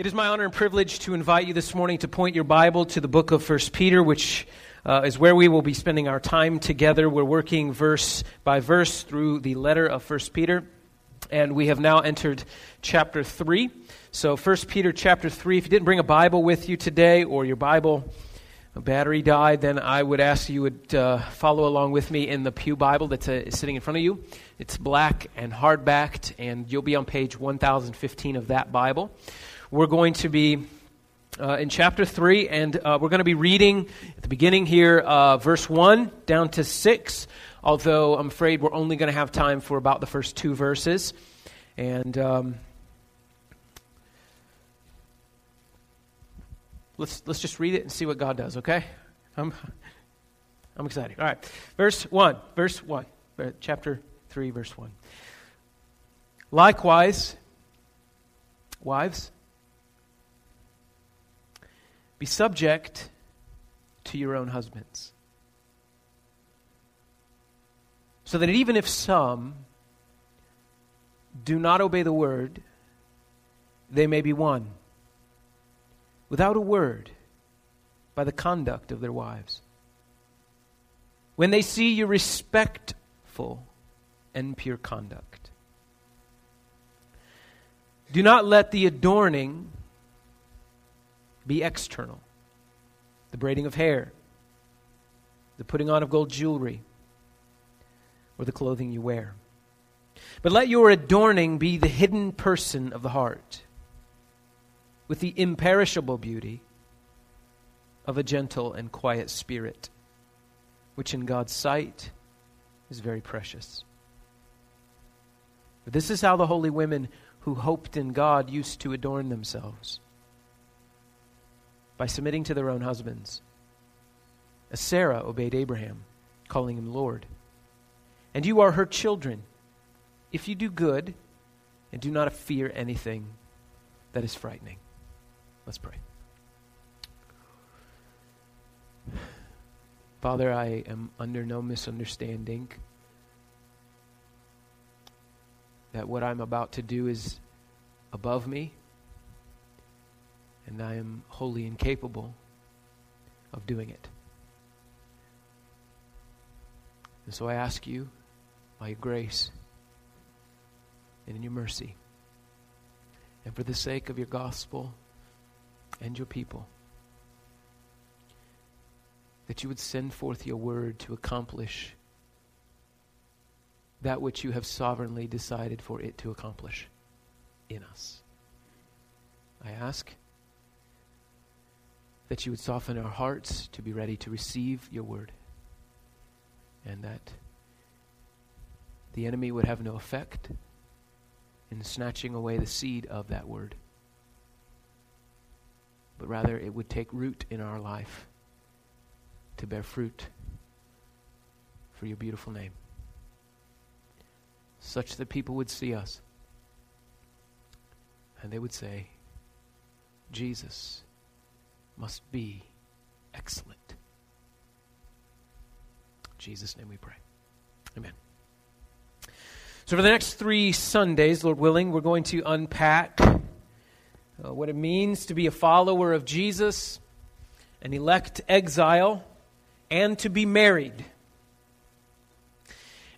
It is my honor and privilege to invite you this morning to point your Bible to the book of 1 Peter, which uh, is where we will be spending our time together. We're working verse by verse through the letter of 1 Peter, and we have now entered chapter 3. So, 1 Peter chapter 3, if you didn't bring a Bible with you today or your Bible battery died, then I would ask you would uh, follow along with me in the Pew Bible that's uh, sitting in front of you. It's black and hardbacked, and you'll be on page 1015 of that Bible. We're going to be uh, in chapter 3, and uh, we're going to be reading at the beginning here, uh, verse 1 down to 6, although I'm afraid we're only going to have time for about the first two verses. And um, let's, let's just read it and see what God does, okay? I'm, I'm excited. All right. Verse 1. Verse 1. Uh, chapter 3, verse 1. Likewise, wives, be subject to your own husbands. So that even if some do not obey the word, they may be won without a word by the conduct of their wives. When they see your respectful and pure conduct, do not let the adorning be external the braiding of hair, the putting on of gold jewelry, or the clothing you wear. But let your adorning be the hidden person of the heart, with the imperishable beauty of a gentle and quiet spirit, which in God's sight is very precious. But this is how the holy women who hoped in God used to adorn themselves by submitting to their own husbands. As Sarah obeyed Abraham, calling him Lord. And you are her children, if you do good and do not fear anything that is frightening. Let's pray. Father, I am under no misunderstanding that what I'm about to do is above me and I am wholly incapable of doing it. And so I ask you, by your grace and in your mercy, and for the sake of your gospel and your people, that you would send forth your word to accomplish that which you have sovereignly decided for it to accomplish in us. I ask that you would soften our hearts to be ready to receive your word, and that the enemy would have no effect in snatching away the seed of that word, but rather it would take root in our life to bear fruit for your beautiful name, such that people would see us and they would say, Jesus must be excellent. In Jesus' name we pray. Amen. So, for the next three Sundays, Lord willing, we're going to unpack uh, what it means to be a follower of Jesus, an elect exile, and to be married.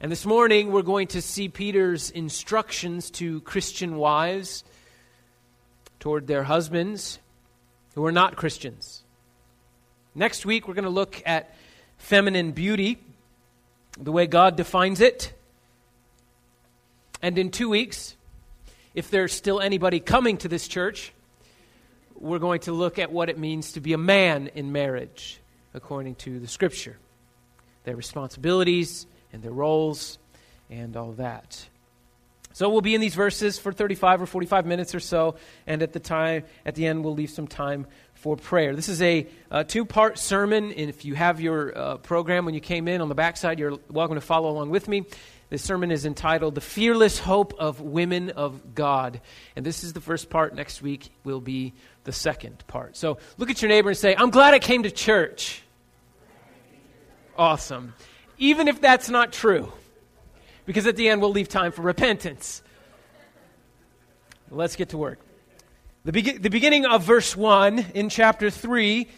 And this morning, we're going to see Peter's instructions to Christian wives toward their husbands who are not Christians. Next week, we're going to look at feminine beauty, the way God defines it. And in two weeks, if there's still anybody coming to this church, we're going to look at what it means to be a man in marriage, according to the scripture their responsibilities and their roles and all that. So we'll be in these verses for 35 or 45 minutes or so, and at the time, at the end, we'll leave some time for prayer. This is a, two-part sermon, and if you have your uh, program when you came in on the backside, you're welcome to follow along with me. This sermon is entitled "The Fearless Hope of Women of God," and this is the first part. Next week will be the second part. So look at your neighbor and say, "I'm glad I came to church." Awesome, even if that's not true because at the end we'll leave time for repentance. Let's get to work. The, be- the beginning of verse 1 in chapter 3,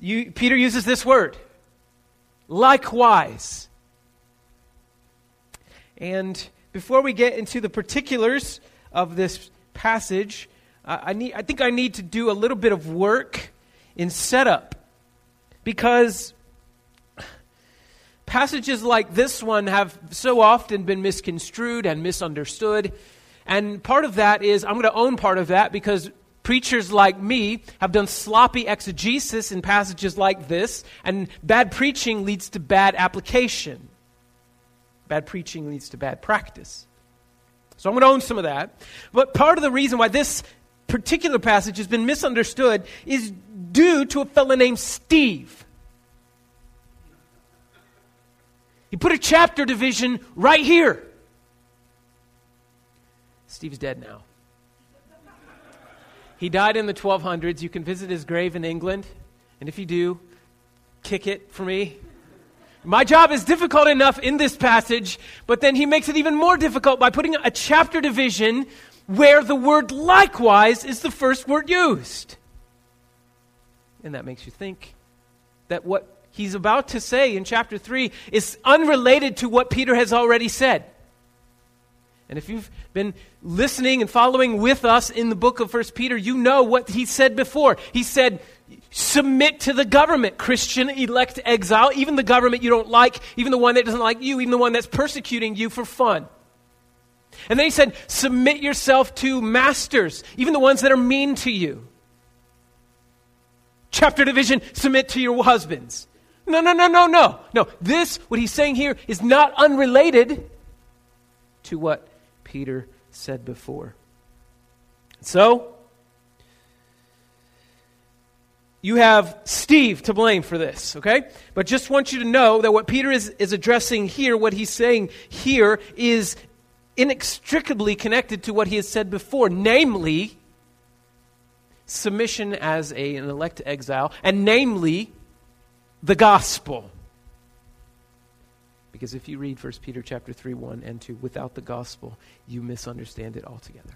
you, Peter uses this word likewise. And before we get into the particulars of this passage, I, need, I think I need to do a little bit of work in setup because passages like this one have so often been misconstrued and misunderstood. And part of that is, I'm going to own part of that because preachers like me have done sloppy exegesis in passages like this, and bad preaching leads to bad application. Bad preaching leads to bad practice. So I'm going to own some of that. But part of the reason why this particular passage has been misunderstood is due to a fellow named Steve. He put a chapter division right here. Steve's dead now. He died in the 1200s. You can visit his grave in England. And if you do, kick it for me. My job is difficult enough in this passage, but then he makes it even more difficult by putting a chapter division where the word likewise is the first word used. And that makes you think that what he's about to say in chapter 3 is unrelated to what Peter has already said. And if you've been listening and following with us in the book of 1 Peter, you know what he said before. He said, submit to the government, Christian elect exile, even the government you don't like, even the one that doesn't like you, even the one that's persecuting you for fun. And then he said, Submit yourself to masters, even the ones that are mean to you. Chapter division, submit to your husbands. No, no, no, no, no. No, this, what he's saying here, is not unrelated to what Peter said before. So, you have Steve to blame for this, okay? But just want you to know that what Peter is, is addressing here, what he's saying here, is inextricably connected to what he has said before, namely submission as a, an elect exile, and namely the gospel. Because if you read 1 Peter chapter 3, 1 and 2, without the gospel, you misunderstand it altogether.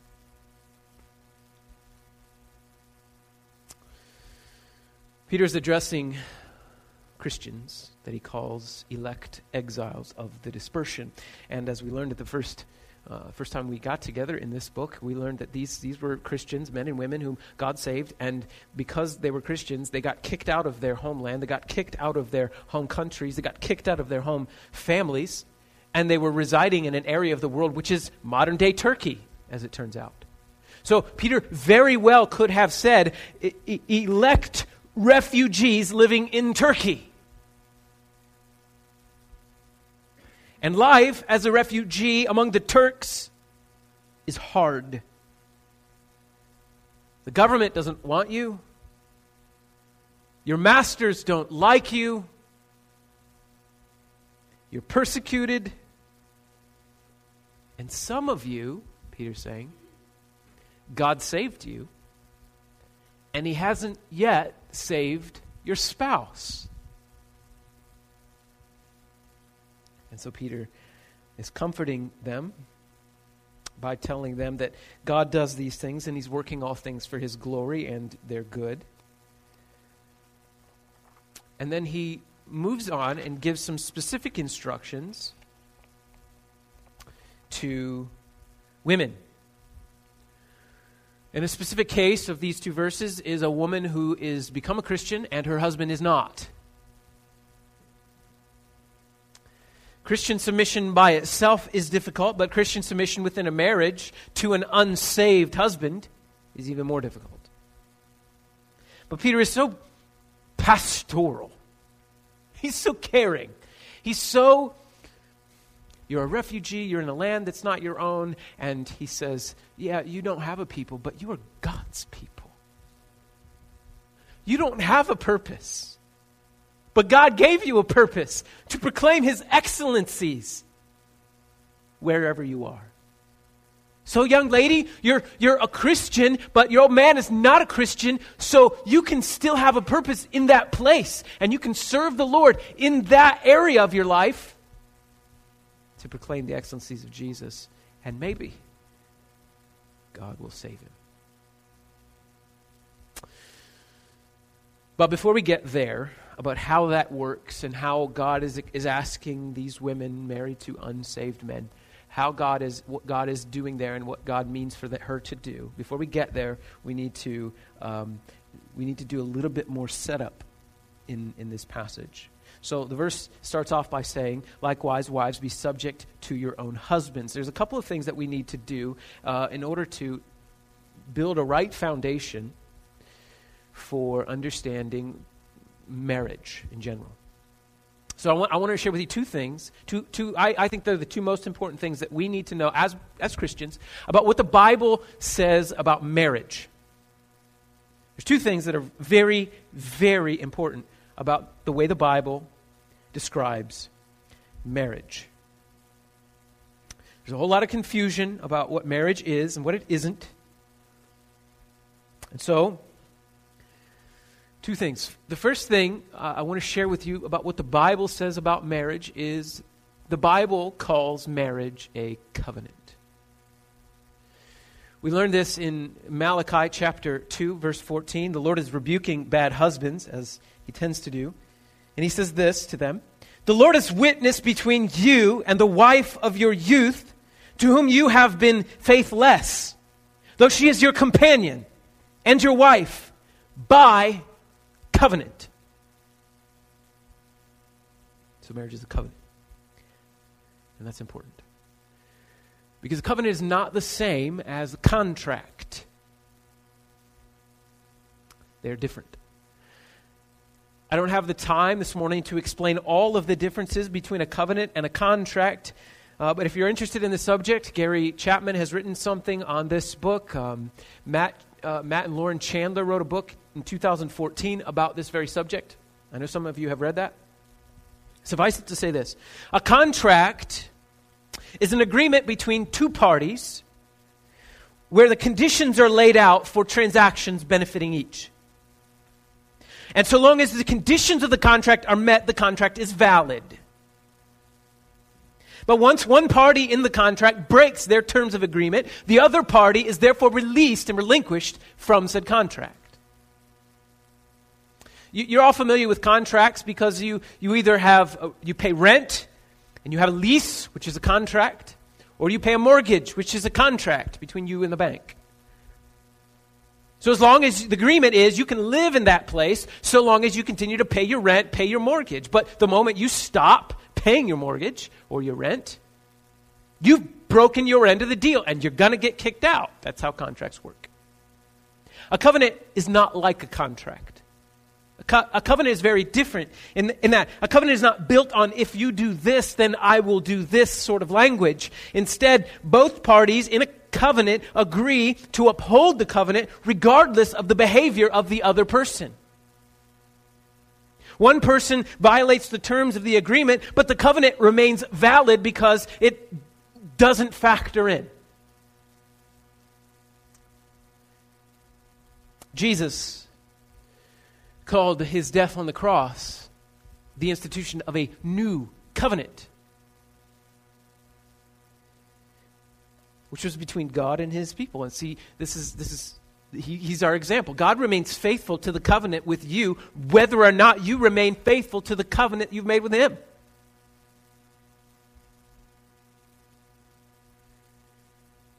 Peter's addressing Christians that he calls elect exiles of the dispersion. And as we learned at the first uh, first time we got together in this book, we learned that these, these were Christians, men and women whom God saved, and because they were Christians, they got kicked out of their homeland, they got kicked out of their home countries, they got kicked out of their home families, and they were residing in an area of the world which is modern day Turkey, as it turns out. So Peter very well could have said, elect refugees living in Turkey. And life as a refugee among the Turks is hard. The government doesn't want you. Your masters don't like you. You're persecuted. And some of you, Peter's saying, God saved you, and He hasn't yet saved your spouse. And so Peter is comforting them by telling them that God does these things and he's working all things for his glory and they're good. And then he moves on and gives some specific instructions to women. In a specific case of these two verses is a woman who is become a Christian and her husband is not. Christian submission by itself is difficult, but Christian submission within a marriage to an unsaved husband is even more difficult. But Peter is so pastoral. He's so caring. He's so, you're a refugee, you're in a land that's not your own, and he says, Yeah, you don't have a people, but you are God's people. You don't have a purpose. But God gave you a purpose to proclaim His excellencies wherever you are. So, young lady, you're, you're a Christian, but your old man is not a Christian, so you can still have a purpose in that place, and you can serve the Lord in that area of your life to proclaim the excellencies of Jesus, and maybe God will save him. But before we get there, about how that works and how God is, is asking these women married to unsaved men, how God is, what God is doing there and what God means for the, her to do. Before we get there, we need to, um, we need to do a little bit more setup in, in this passage. So the verse starts off by saying, Likewise, wives, be subject to your own husbands. There's a couple of things that we need to do uh, in order to build a right foundation for understanding marriage in general. So I want, I want to share with you two things. Two, two, I, I think they're the two most important things that we need to know as, as Christians about what the Bible says about marriage. There's two things that are very, very important about the way the Bible describes marriage. There's a whole lot of confusion about what marriage is and what it isn't. And so, two things. The first thing uh, I want to share with you about what the Bible says about marriage is the Bible calls marriage a covenant. We learned this in Malachi chapter 2, verse 14. The Lord is rebuking bad husbands, as he tends to do. And he says this to them The Lord is witness between you and the wife of your youth, to whom you have been faithless, though she is your companion and your wife by covenant. So marriage is a covenant. And that's important. Because a covenant is not the same as a contract. They're different. I don't have the time this morning to explain all of the differences between a covenant and a contract. Uh, but if you're interested in the subject, Gary Chapman has written something on this book. Um, Matt, uh, Matt and Lauren Chandler wrote a book in 2014 about this very subject. I know some of you have read that. Suffice it to say this a contract is an agreement between two parties where the conditions are laid out for transactions benefiting each. And so long as the conditions of the contract are met, the contract is valid. But once one party in the contract breaks their terms of agreement, the other party is therefore released and relinquished from said contract. You, are all familiar with contracts because you, you either have, a, you pay rent and you have a lease, which is a contract, or you pay a mortgage, which is a contract between you and the bank. So, as long as the agreement is you can live in that place, so long as you continue to pay your rent, pay your mortgage. But the moment you stop paying your mortgage or your rent, you've broken your end of the deal and you're going to get kicked out. That's how contracts work. A covenant is not like a contract. A, co- a covenant is very different in, in that a covenant is not built on if you do this, then I will do this sort of language. Instead, both parties in a covenant agree to uphold the covenant regardless of the behavior of the other person. One person violates the terms of the agreement, but the covenant remains valid because it doesn't factor in. Jesus called his death on the cross the institution of a new covenant, which was between God and his people. And see, this is, this is he, he's our example. God remains faithful to the covenant with you, whether or not you remain faithful to the covenant you've made with him.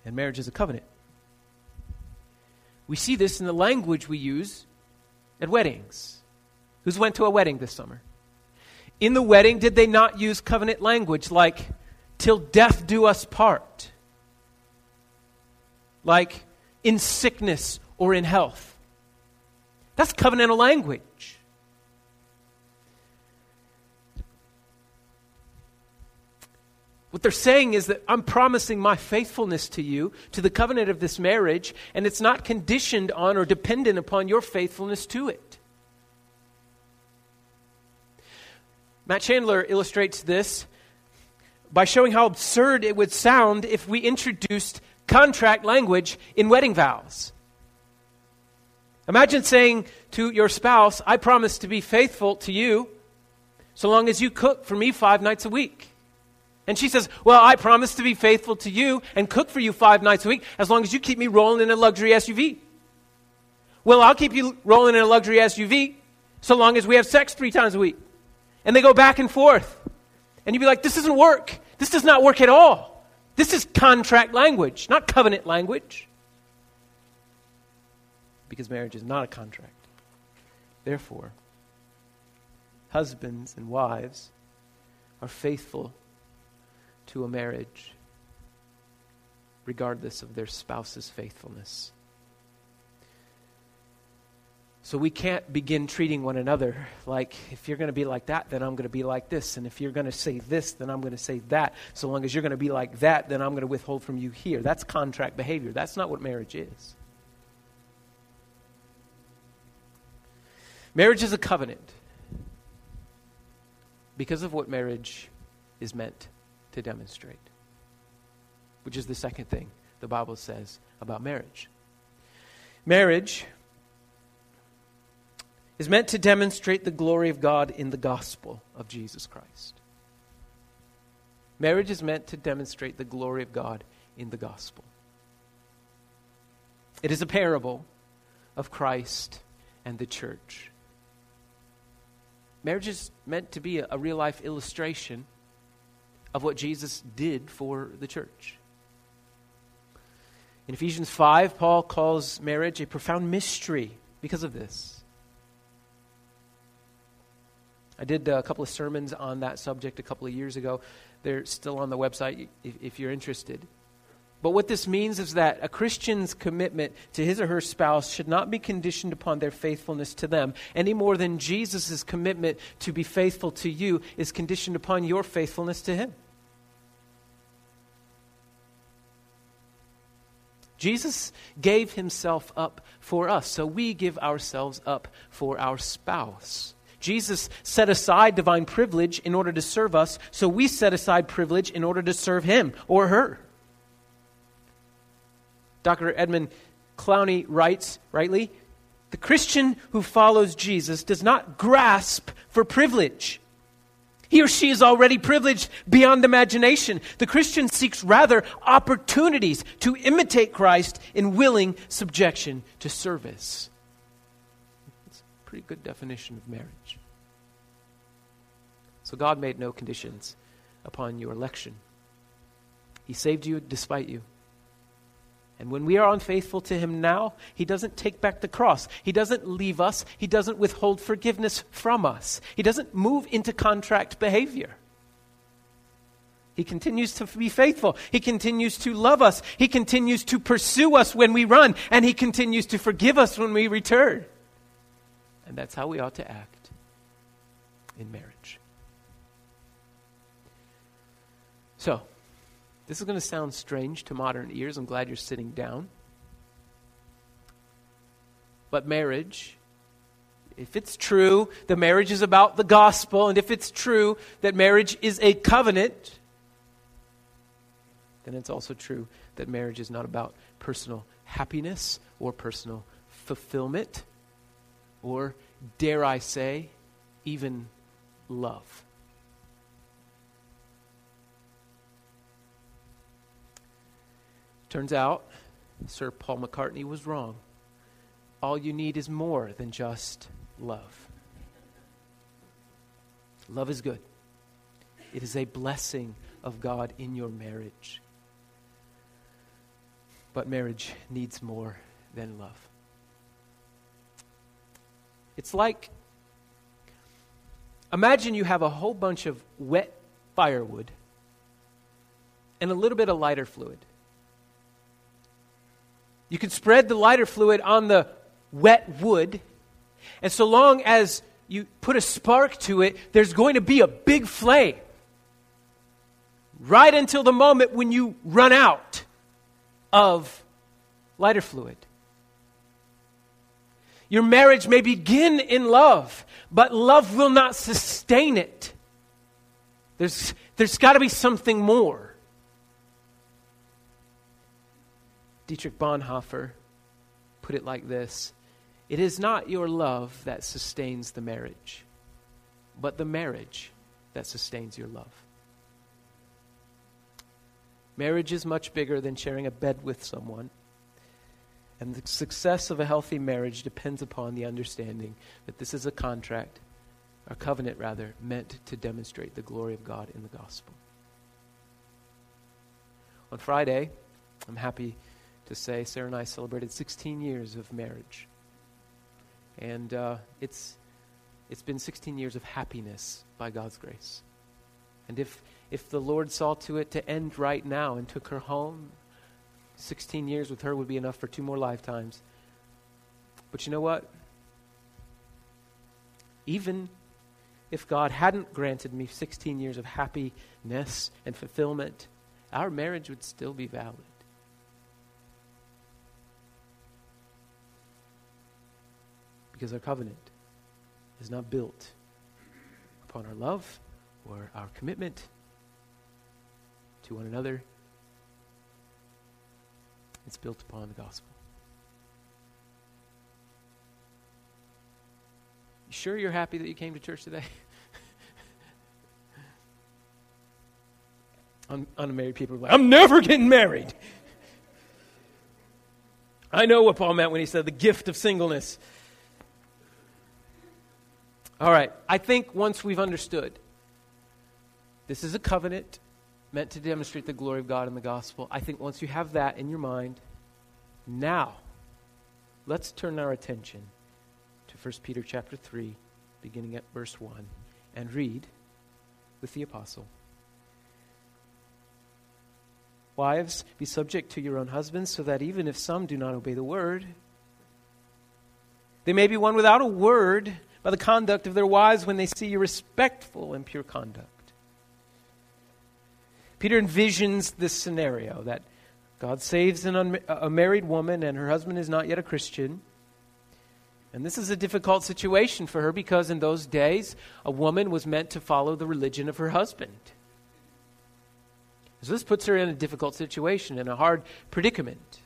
And marriage is a covenant. We see this in the language we use at weddings. Who's went to a wedding this summer? In the wedding, did they not use covenant language like, till death do us part? Like, in sickness or in health? That's covenantal language. What they're saying is that I'm promising my faithfulness to you, to the covenant of this marriage, and it's not conditioned on or dependent upon your faithfulness to it. Matt Chandler illustrates this by showing how absurd it would sound if we introduced contract language in wedding vows. Imagine saying to your spouse, I promise to be faithful to you so long as you cook for me five nights a week. And she says, Well, I promise to be faithful to you and cook for you five nights a week as long as you keep me rolling in a luxury SUV. Well, I'll keep you rolling in a luxury SUV so long as we have sex three times a week. And they go back and forth. And you'd be like, this doesn't work. This does not work at all. This is contract language, not covenant language. Because marriage is not a contract. Therefore, husbands and wives are faithful to a marriage regardless of their spouse's faithfulness. So we can't begin treating one another like, if you're going to be like that, then I'm going to be like this. And if you're going to say this, then I'm going to say that. So long as you're going to be like that, then I'm going to withhold from you here. That's contract behavior. That's not what marriage is. Marriage is a covenant because of what marriage is meant to demonstrate, which is the second thing the Bible says about marriage. Marriage is meant to demonstrate the glory of God in the gospel of Jesus Christ. Marriage is meant to demonstrate the glory of God in the gospel. It is a parable of Christ and the church. Marriage is meant to be a, a real life illustration of what Jesus did for the church. In Ephesians 5, Paul calls marriage a profound mystery because of this. I did uh, a couple of sermons on that subject a couple of years ago. They're still on the website if, if, you're interested. But what this means is that a Christian's commitment to his or her spouse should not be conditioned upon their faithfulness to them any more than Jesus' commitment to be faithful to you is conditioned upon your faithfulness to him. Jesus gave himself up for us, so we give ourselves up for our spouse. Jesus set aside divine privilege in order to serve us, so we set aside privilege in order to serve him or her. Dr. Edmund Clowney writes, rightly, the Christian who follows Jesus does not grasp for privilege. He or she is already privileged beyond imagination. The Christian seeks rather opportunities to imitate Christ in willing subjection to service It's a pretty good definition of marriage. So God made no conditions upon your election. He saved you despite you. And when we are unfaithful to Him now, He doesn't take back the cross. He doesn't leave us. He doesn't withhold forgiveness from us. He doesn't move into contract behavior. He continues to be faithful. He continues to love us. He continues to pursue us when we run. And He continues to forgive us when we return. And that's how we ought to act in marriage. So, this is going to sound strange to modern ears. I'm glad you're sitting down. But marriage, if it's true that marriage is about the gospel, and if it's true that marriage is a covenant, then it's also true that marriage is not about personal happiness or personal fulfillment or, dare I say, even love. Turns out, Sir Paul McCartney was wrong. All you need is more than just love. Love is good, it is a blessing of God in your marriage. But marriage needs more than love. It's like imagine you have a whole bunch of wet firewood and a little bit of lighter fluid. You can spread the lighter fluid on the wet wood, and so long as you put a spark to it, there's going to be a big flame. Right until the moment when you run out of lighter fluid. Your marriage may begin in love, but love will not sustain it. There's, there's got to be something more. Dietrich Bonhoeffer put it like this It is not your love that sustains the marriage, but the marriage that sustains your love. Marriage is much bigger than sharing a bed with someone. And the success of a healthy marriage depends upon the understanding that this is a contract, a covenant rather, meant to demonstrate the glory of God in the gospel. On Friday, I'm happy to say Sarah and I celebrated 16 years of marriage. And uh, it's, it's been 16 years of happiness by God's grace. And if, if the Lord saw to it to end right now and took her home, 16 years with her would be enough for two more lifetimes. But you know what? Even if God hadn't granted me 16 years of happiness and fulfillment, our marriage would still be valid. Because our covenant is not built upon our love or our commitment to one another it's built upon the gospel. You sure you're happy that you came to church today? Un- unmarried people are like, I'm never getting married. I know what Paul meant when he said the gift of singleness. All right, I think once we've understood this is a covenant meant to demonstrate the glory of God in the gospel. I think once you have that in your mind, now let's turn our attention to 1 Peter chapter 3, beginning at verse 1, and read with the apostle. Wives, be subject to your own husbands, so that even if some do not obey the word, they may be won without a word by the conduct of their wives when they see your respectful and pure conduct. Peter envisions this scenario that God saves an a married woman and her husband is not yet a Christian. And this is a difficult situation for her because in those days, a woman was meant to follow the religion of her husband. So this puts her in a difficult situation, in a hard predicament.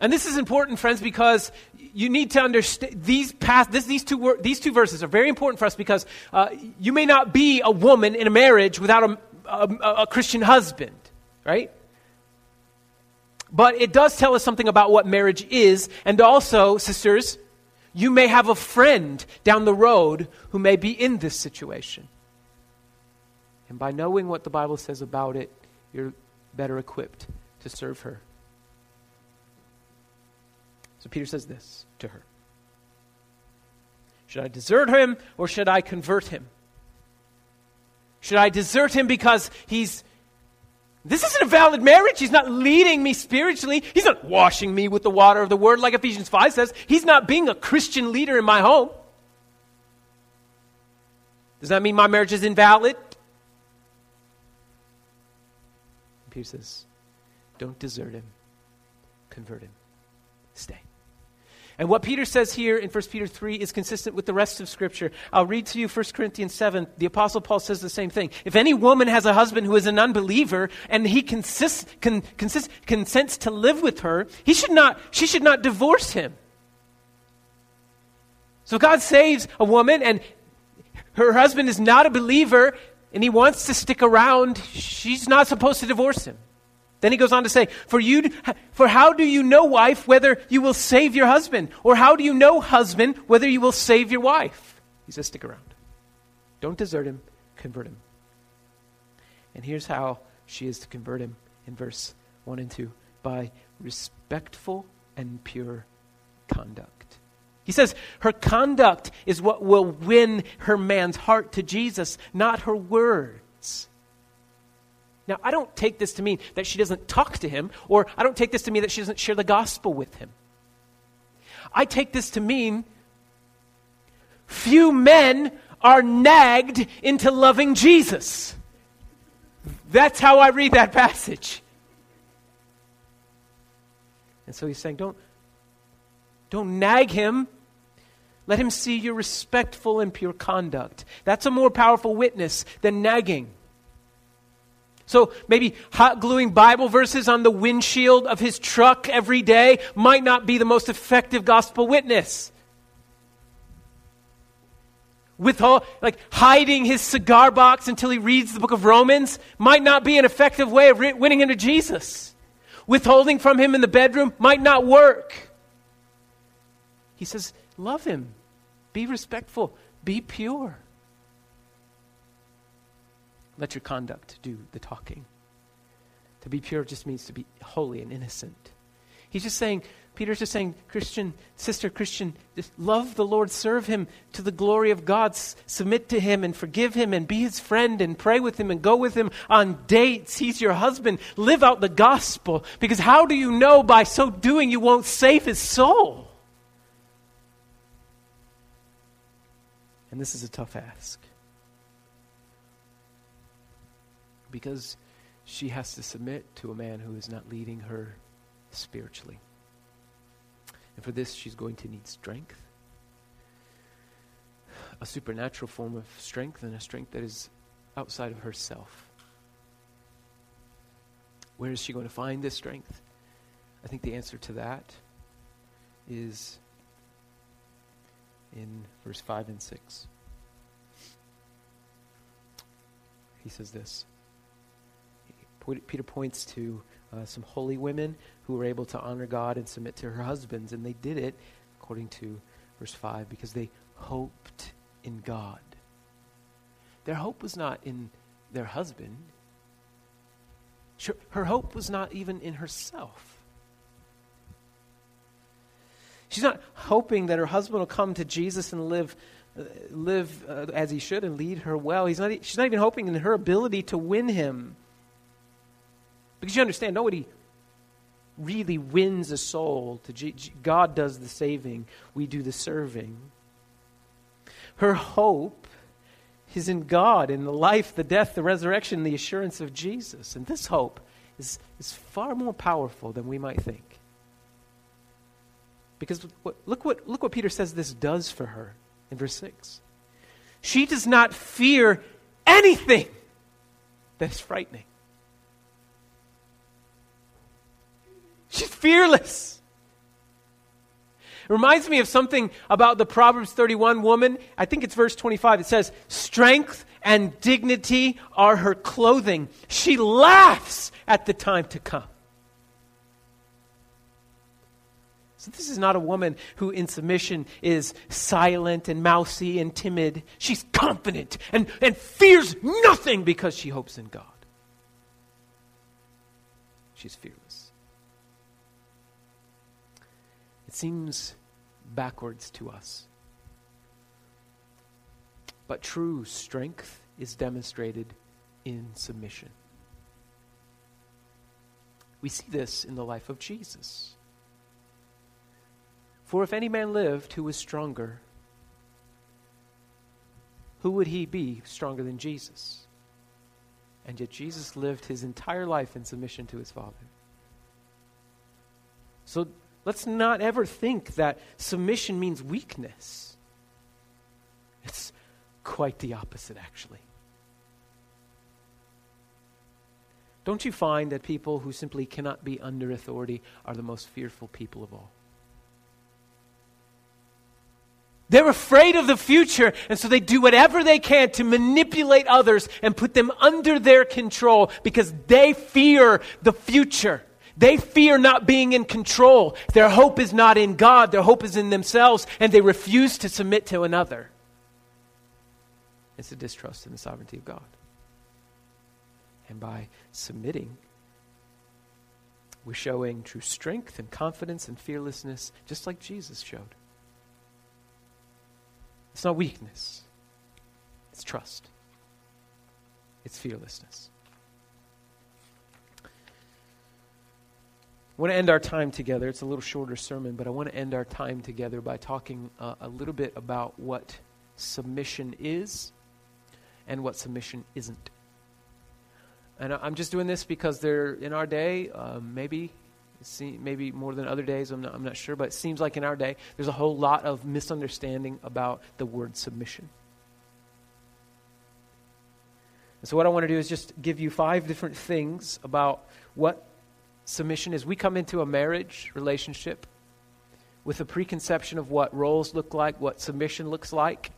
And this is important, friends, because you need to understand these past this, these two these two verses are very important for us because uh, you may not be a woman in a marriage without a, a, a Christian husband, right? But it does tell us something about what marriage is, and also, sisters, you may have a friend down the road who may be in this situation. And by knowing what the Bible says about it, you're better equipped to serve her. So Peter says this to her Should I desert him or should I convert him? Should I desert him because he's. This isn't a valid marriage. He's not leading me spiritually. He's not washing me with the water of the word, like Ephesians 5 says. He's not being a Christian leader in my home. Does that mean my marriage is invalid? Peter says, Don't desert him, convert him, stay. And what Peter says here in 1 Peter 3 is consistent with the rest of Scripture. I'll read to you 1 Corinthians 7. The Apostle Paul says the same thing. If any woman has a husband who is an unbeliever and he consists, con, consists, consents to live with her, he should not, she should not divorce him. So God saves a woman and her husband is not a believer and he wants to stick around, she's not supposed to divorce him. Then he goes on to say, for, you, for how do you know, wife, whether you will save your husband? Or how do you know, husband, whether you will save your wife? He says, stick around. Don't desert him, convert him. And here's how she is to convert him in verse 1 and 2 by respectful and pure conduct. He says her conduct is what will win her man's heart to Jesus, not her words. Now, I don't take this to mean that she doesn't talk to him, or I don't take this to mean that she doesn't share the gospel with him. I take this to mean few men are nagged into loving Jesus. That's how I read that passage. And so he's saying, don't, don't nag him. Let him see your respectful and pure conduct. That's a more powerful witness than nagging. So maybe hot gluing Bible verses on the windshield of his truck every day might not be the most effective gospel witness. With all, like hiding his cigar box until he reads the book of Romans might not be an effective way of winning him to Jesus. Withholding from him in the bedroom might not work. He says, Love him, be respectful, be pure. Let your conduct do the talking. To be pure just means to be holy and innocent. He's just saying, Peter's just saying, Christian, sister, Christian, just love the Lord, serve him to the glory of God, S- submit to him and forgive him and be his friend and pray with him and go with him on dates. He's your husband. Live out the gospel. Because how do you know by so doing you won't save his soul? And this is a tough ask. Because she has to submit to a man who is not leading her spiritually. And for this, she's going to need strength a supernatural form of strength and a strength that is outside of herself. Where is she going to find this strength? I think the answer to that is in verse 5 and 6. He says this. Peter points to uh, some holy women who were able to honor God and submit to her husbands, and they did it, according to verse 5, because they hoped in God. Their hope was not in their husband, her hope was not even in herself. She's not hoping that her husband will come to Jesus and live, uh, live uh, as he should and lead her well. He's not, she's not even hoping in her ability to win him. Because you understand, nobody really wins a soul. To G- God does the saving, we do the serving. Her hope is in God, in the life, the death, the resurrection, the assurance of Jesus. And this hope is, is far more powerful than we might think. Because look what, look what Peter says this does for her in verse 6. She does not fear anything that is frightening. She's fearless. It reminds me of something about the Proverbs 31 woman. I think it's verse 25. It says, Strength and dignity are her clothing. She laughs at the time to come. So, this is not a woman who, in submission, is silent and mousy and timid. She's confident and, and fears nothing because she hopes in God. She's fearless. It seems backwards to us. But true strength is demonstrated in submission. We see this in the life of Jesus. For if any man lived who was stronger, who would he be stronger than Jesus? And yet Jesus lived his entire life in submission to his Father. So Let's not ever think that submission means weakness. It's quite the opposite, actually. Don't you find that people who simply cannot be under authority are the most fearful people of all? They're afraid of the future, and so they do whatever they can to manipulate others and put them under their control because they fear the future. They fear not being in control. Their hope is not in God, their hope is in themselves, and they refuse to submit to another. It's a distrust in the sovereignty of God. And by submitting, we're showing true strength and confidence and fearlessness, just like Jesus showed. It's not weakness, it's trust, it's fearlessness. I want to end our time together. It's a little shorter sermon, but I want to end our time together by talking uh, a little bit about what submission is and what submission isn't. And I'm just doing this because they're in our day, um, maybe maybe more than other days. I'm not, I'm not sure, but it seems like in our day there's a whole lot of misunderstanding about the word submission. And so, what I want to do is just give you five different things about what submission is we come into a marriage relationship with a preconception of what roles look like, what submission looks like.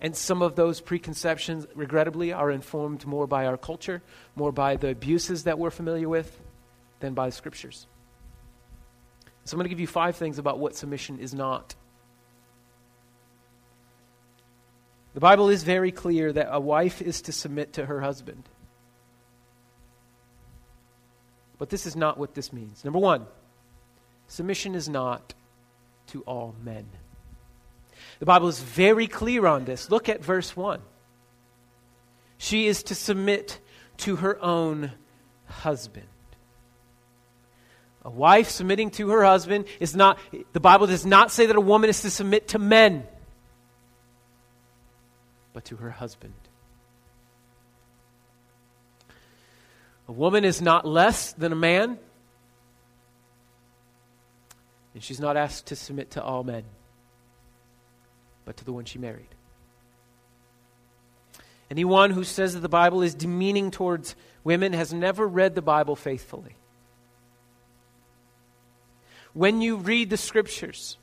And some of those preconceptions, regrettably, are informed more by our culture, more by the abuses that we're familiar with, than by the scriptures. So I'm going to give you five things about what submission is not. The Bible is very clear that a wife is to submit to her husband. But this is not what this means. Number one, submission is not to all men. The Bible is very clear on this. Look at verse 1. She is to submit to her own husband. A wife submitting to her husband is not, the Bible does not say that a woman is to submit to men, but to her husband. A woman is not less than a man, and she's not asked to submit to all men, but to the one she married. Anyone who says that the Bible is demeaning towards women has never read the Bible faithfully. When you read the scriptures,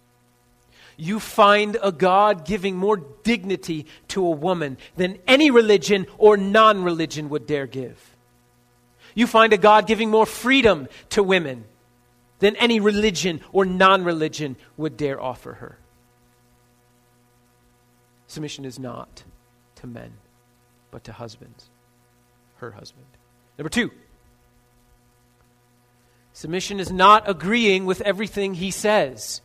you find a God giving more dignity to a woman than any religion or non religion would dare give. You find a God giving more freedom to women than any religion or non religion would dare offer her. Submission is not to men, but to husbands, her husband. Number two, submission is not agreeing with everything he says.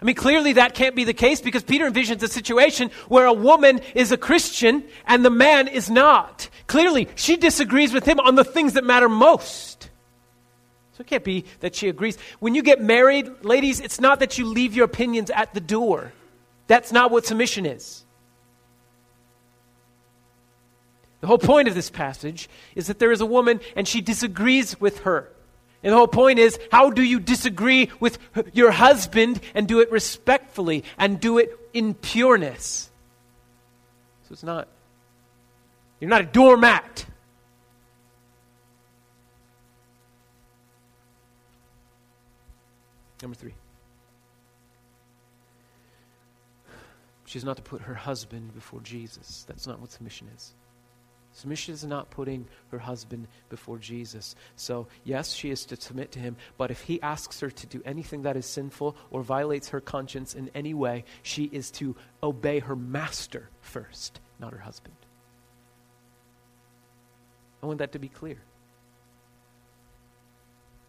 I mean, clearly that can't be the case because Peter envisions a situation where a woman is a Christian and the man is not. Clearly, she disagrees with him on the things that matter most. So it can't be that she agrees. When you get married, ladies, it's not that you leave your opinions at the door. That's not what submission is. The whole point of this passage is that there is a woman and she disagrees with her. And the whole point is how do you disagree with your husband and do it respectfully and do it in pureness? So it's not, you're not a doormat. Number three. She's not to put her husband before Jesus. That's not what submission is. Submission is not putting her husband before Jesus. So, yes, she is to submit to him, but if he asks her to do anything that is sinful or violates her conscience in any way, she is to obey her master first, not her husband. I want that to be clear.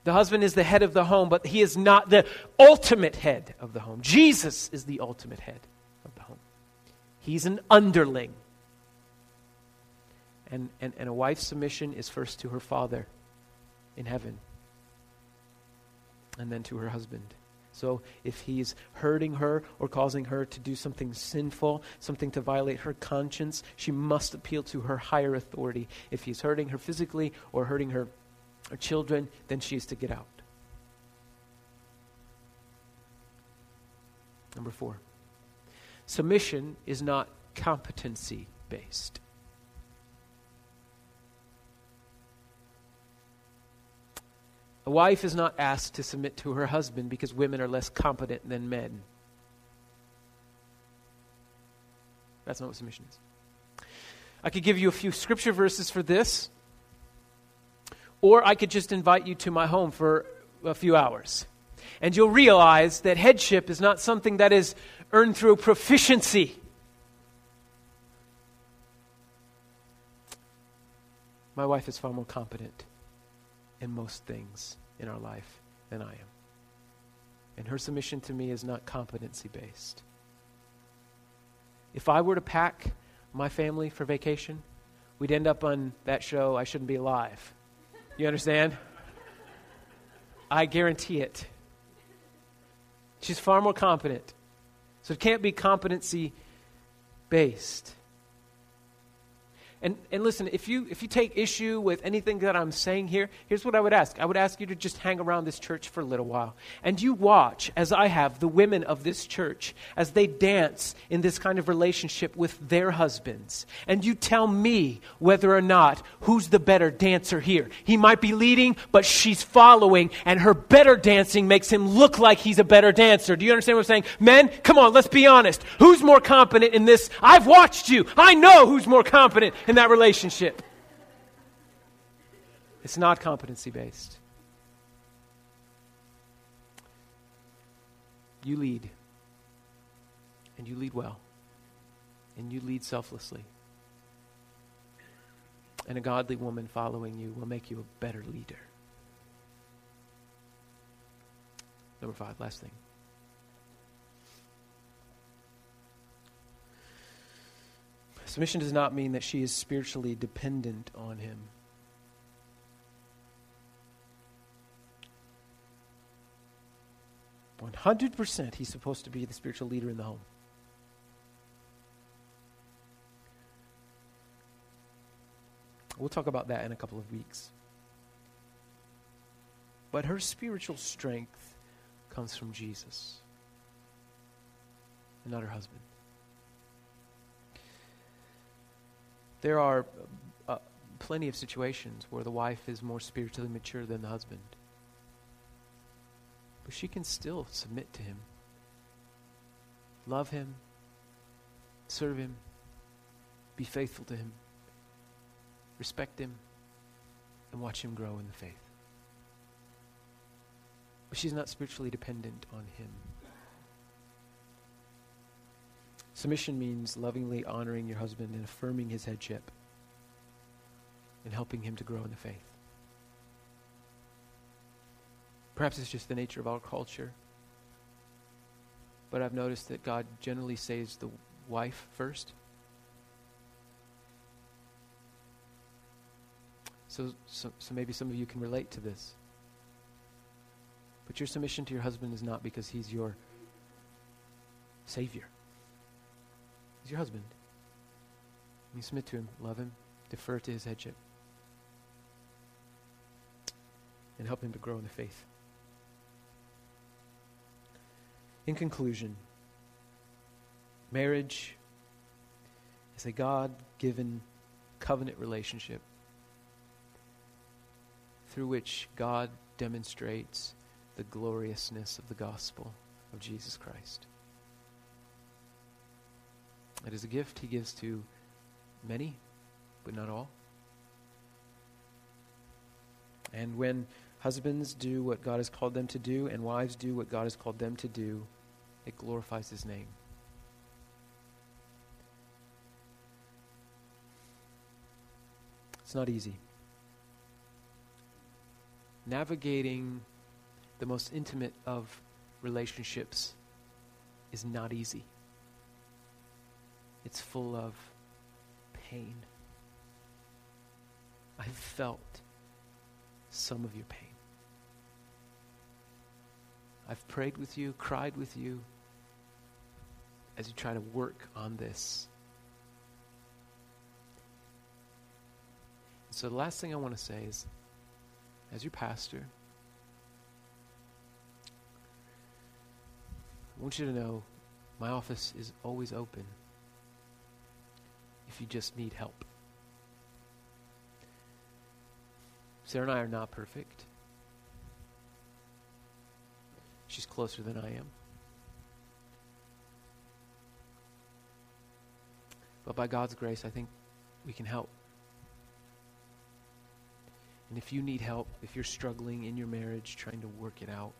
The husband is the head of the home, but he is not the ultimate head of the home. Jesus is the ultimate head of the home. He's an underling and, and, and a wife's submission is first to her father in heaven and then to her husband. So if he's hurting her or causing her to do something sinful, something to violate her conscience, she must appeal to her higher authority. If he's hurting her physically or hurting her, her children, then she is to get out. Number four submission is not competency based. A wife is not asked to submit to her husband because women are less competent than men. That's not what submission is. I could give you a few scripture verses for this, or I could just invite you to my home for a few hours. And you'll realize that headship is not something that is earned through proficiency. My wife is far more competent in most things in our life than I am. And her submission to me is not competency based. If I were to pack my family for vacation, we'd end up on that show, I Shouldn't Be Alive. You understand? I guarantee it. She's far more competent. So it can't be competency based. And, and listen, if you, if you take issue with anything that I'm saying here, here's what I would ask. I would ask you to just hang around this church for a little while. And you watch, as I have, the women of this church as they dance in this kind of relationship with their husbands. And you tell me whether or not who's the better dancer here. He might be leading, but she's following, and her better dancing makes him look like he's a better dancer. Do you understand what I'm saying? Men, come on, let's be honest. Who's more competent in this? I've watched you. I know who's more competent in that relationship. It's not competency based. You lead, and you lead well, and you lead selflessly. And a godly woman following you will make you a better leader. Number five, last thing. Submission does not mean that she is spiritually dependent on him. 100% he's supposed to be the spiritual leader in the home. We'll talk about that in a couple of weeks. But her spiritual strength comes from Jesus and not her husband. There are uh, plenty of situations where the wife is more spiritually mature than the husband. But she can still submit to him, love him, serve him, be faithful to him, respect him, and watch him grow in the faith. But she's not spiritually dependent on him. Submission means lovingly honoring your husband and affirming his headship and helping him to grow in the faith. Perhaps it's just the nature of our culture. But I've noticed that God generally saves the wife first. So, so, so maybe some of you can relate to this. But your submission to your husband is not because he's your Savior. He's your husband. You submit to him, love him, defer to his headship, and help him to grow in the faith. In conclusion, marriage is a God given covenant relationship through which God demonstrates the gloriousness of the gospel of Jesus Christ. It is a gift he gives to many, but not all. And when husbands do what God has called them to do and wives do what God has called them to do, it glorifies his name. It's not easy. Navigating the most intimate of relationships is not easy. It's full of pain. I've felt some of your pain. I've prayed with you, cried with you, as you try to work on this. So, the last thing I want to say is as your pastor, I want you to know my office is always open if you just need help. Sarah and I are not perfect. She's closer than I am. But by God's grace, I think we can help. And if you need help, if you're struggling in your marriage, trying to work it out,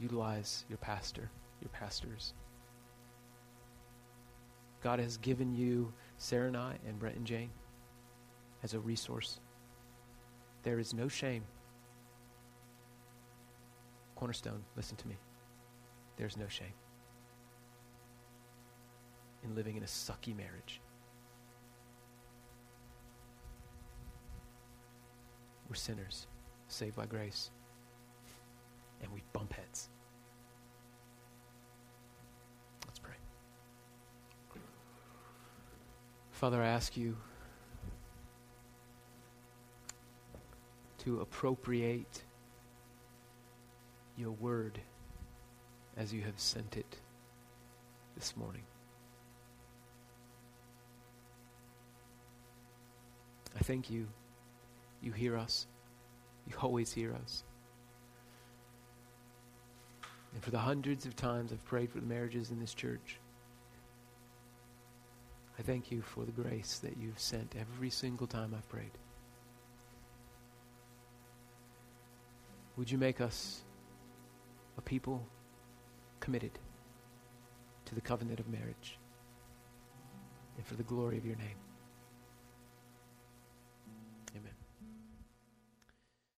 utilize your pastor, your pastors. God has given you Sarah and I and Brett and Jane as a resource. There is no shame. Cornerstone, listen to me. There's no shame in living in a sucky marriage. We're sinners, saved by grace, and we bump heads. Father, I ask you to appropriate your word as you have sent it this morning. I thank you. You hear us. You always hear us. And for the hundreds of times I've prayed for the marriages in this church, I thank you for the grace that you've sent every single time I've prayed. Would you make us a people committed to the covenant of marriage and for the glory of your name?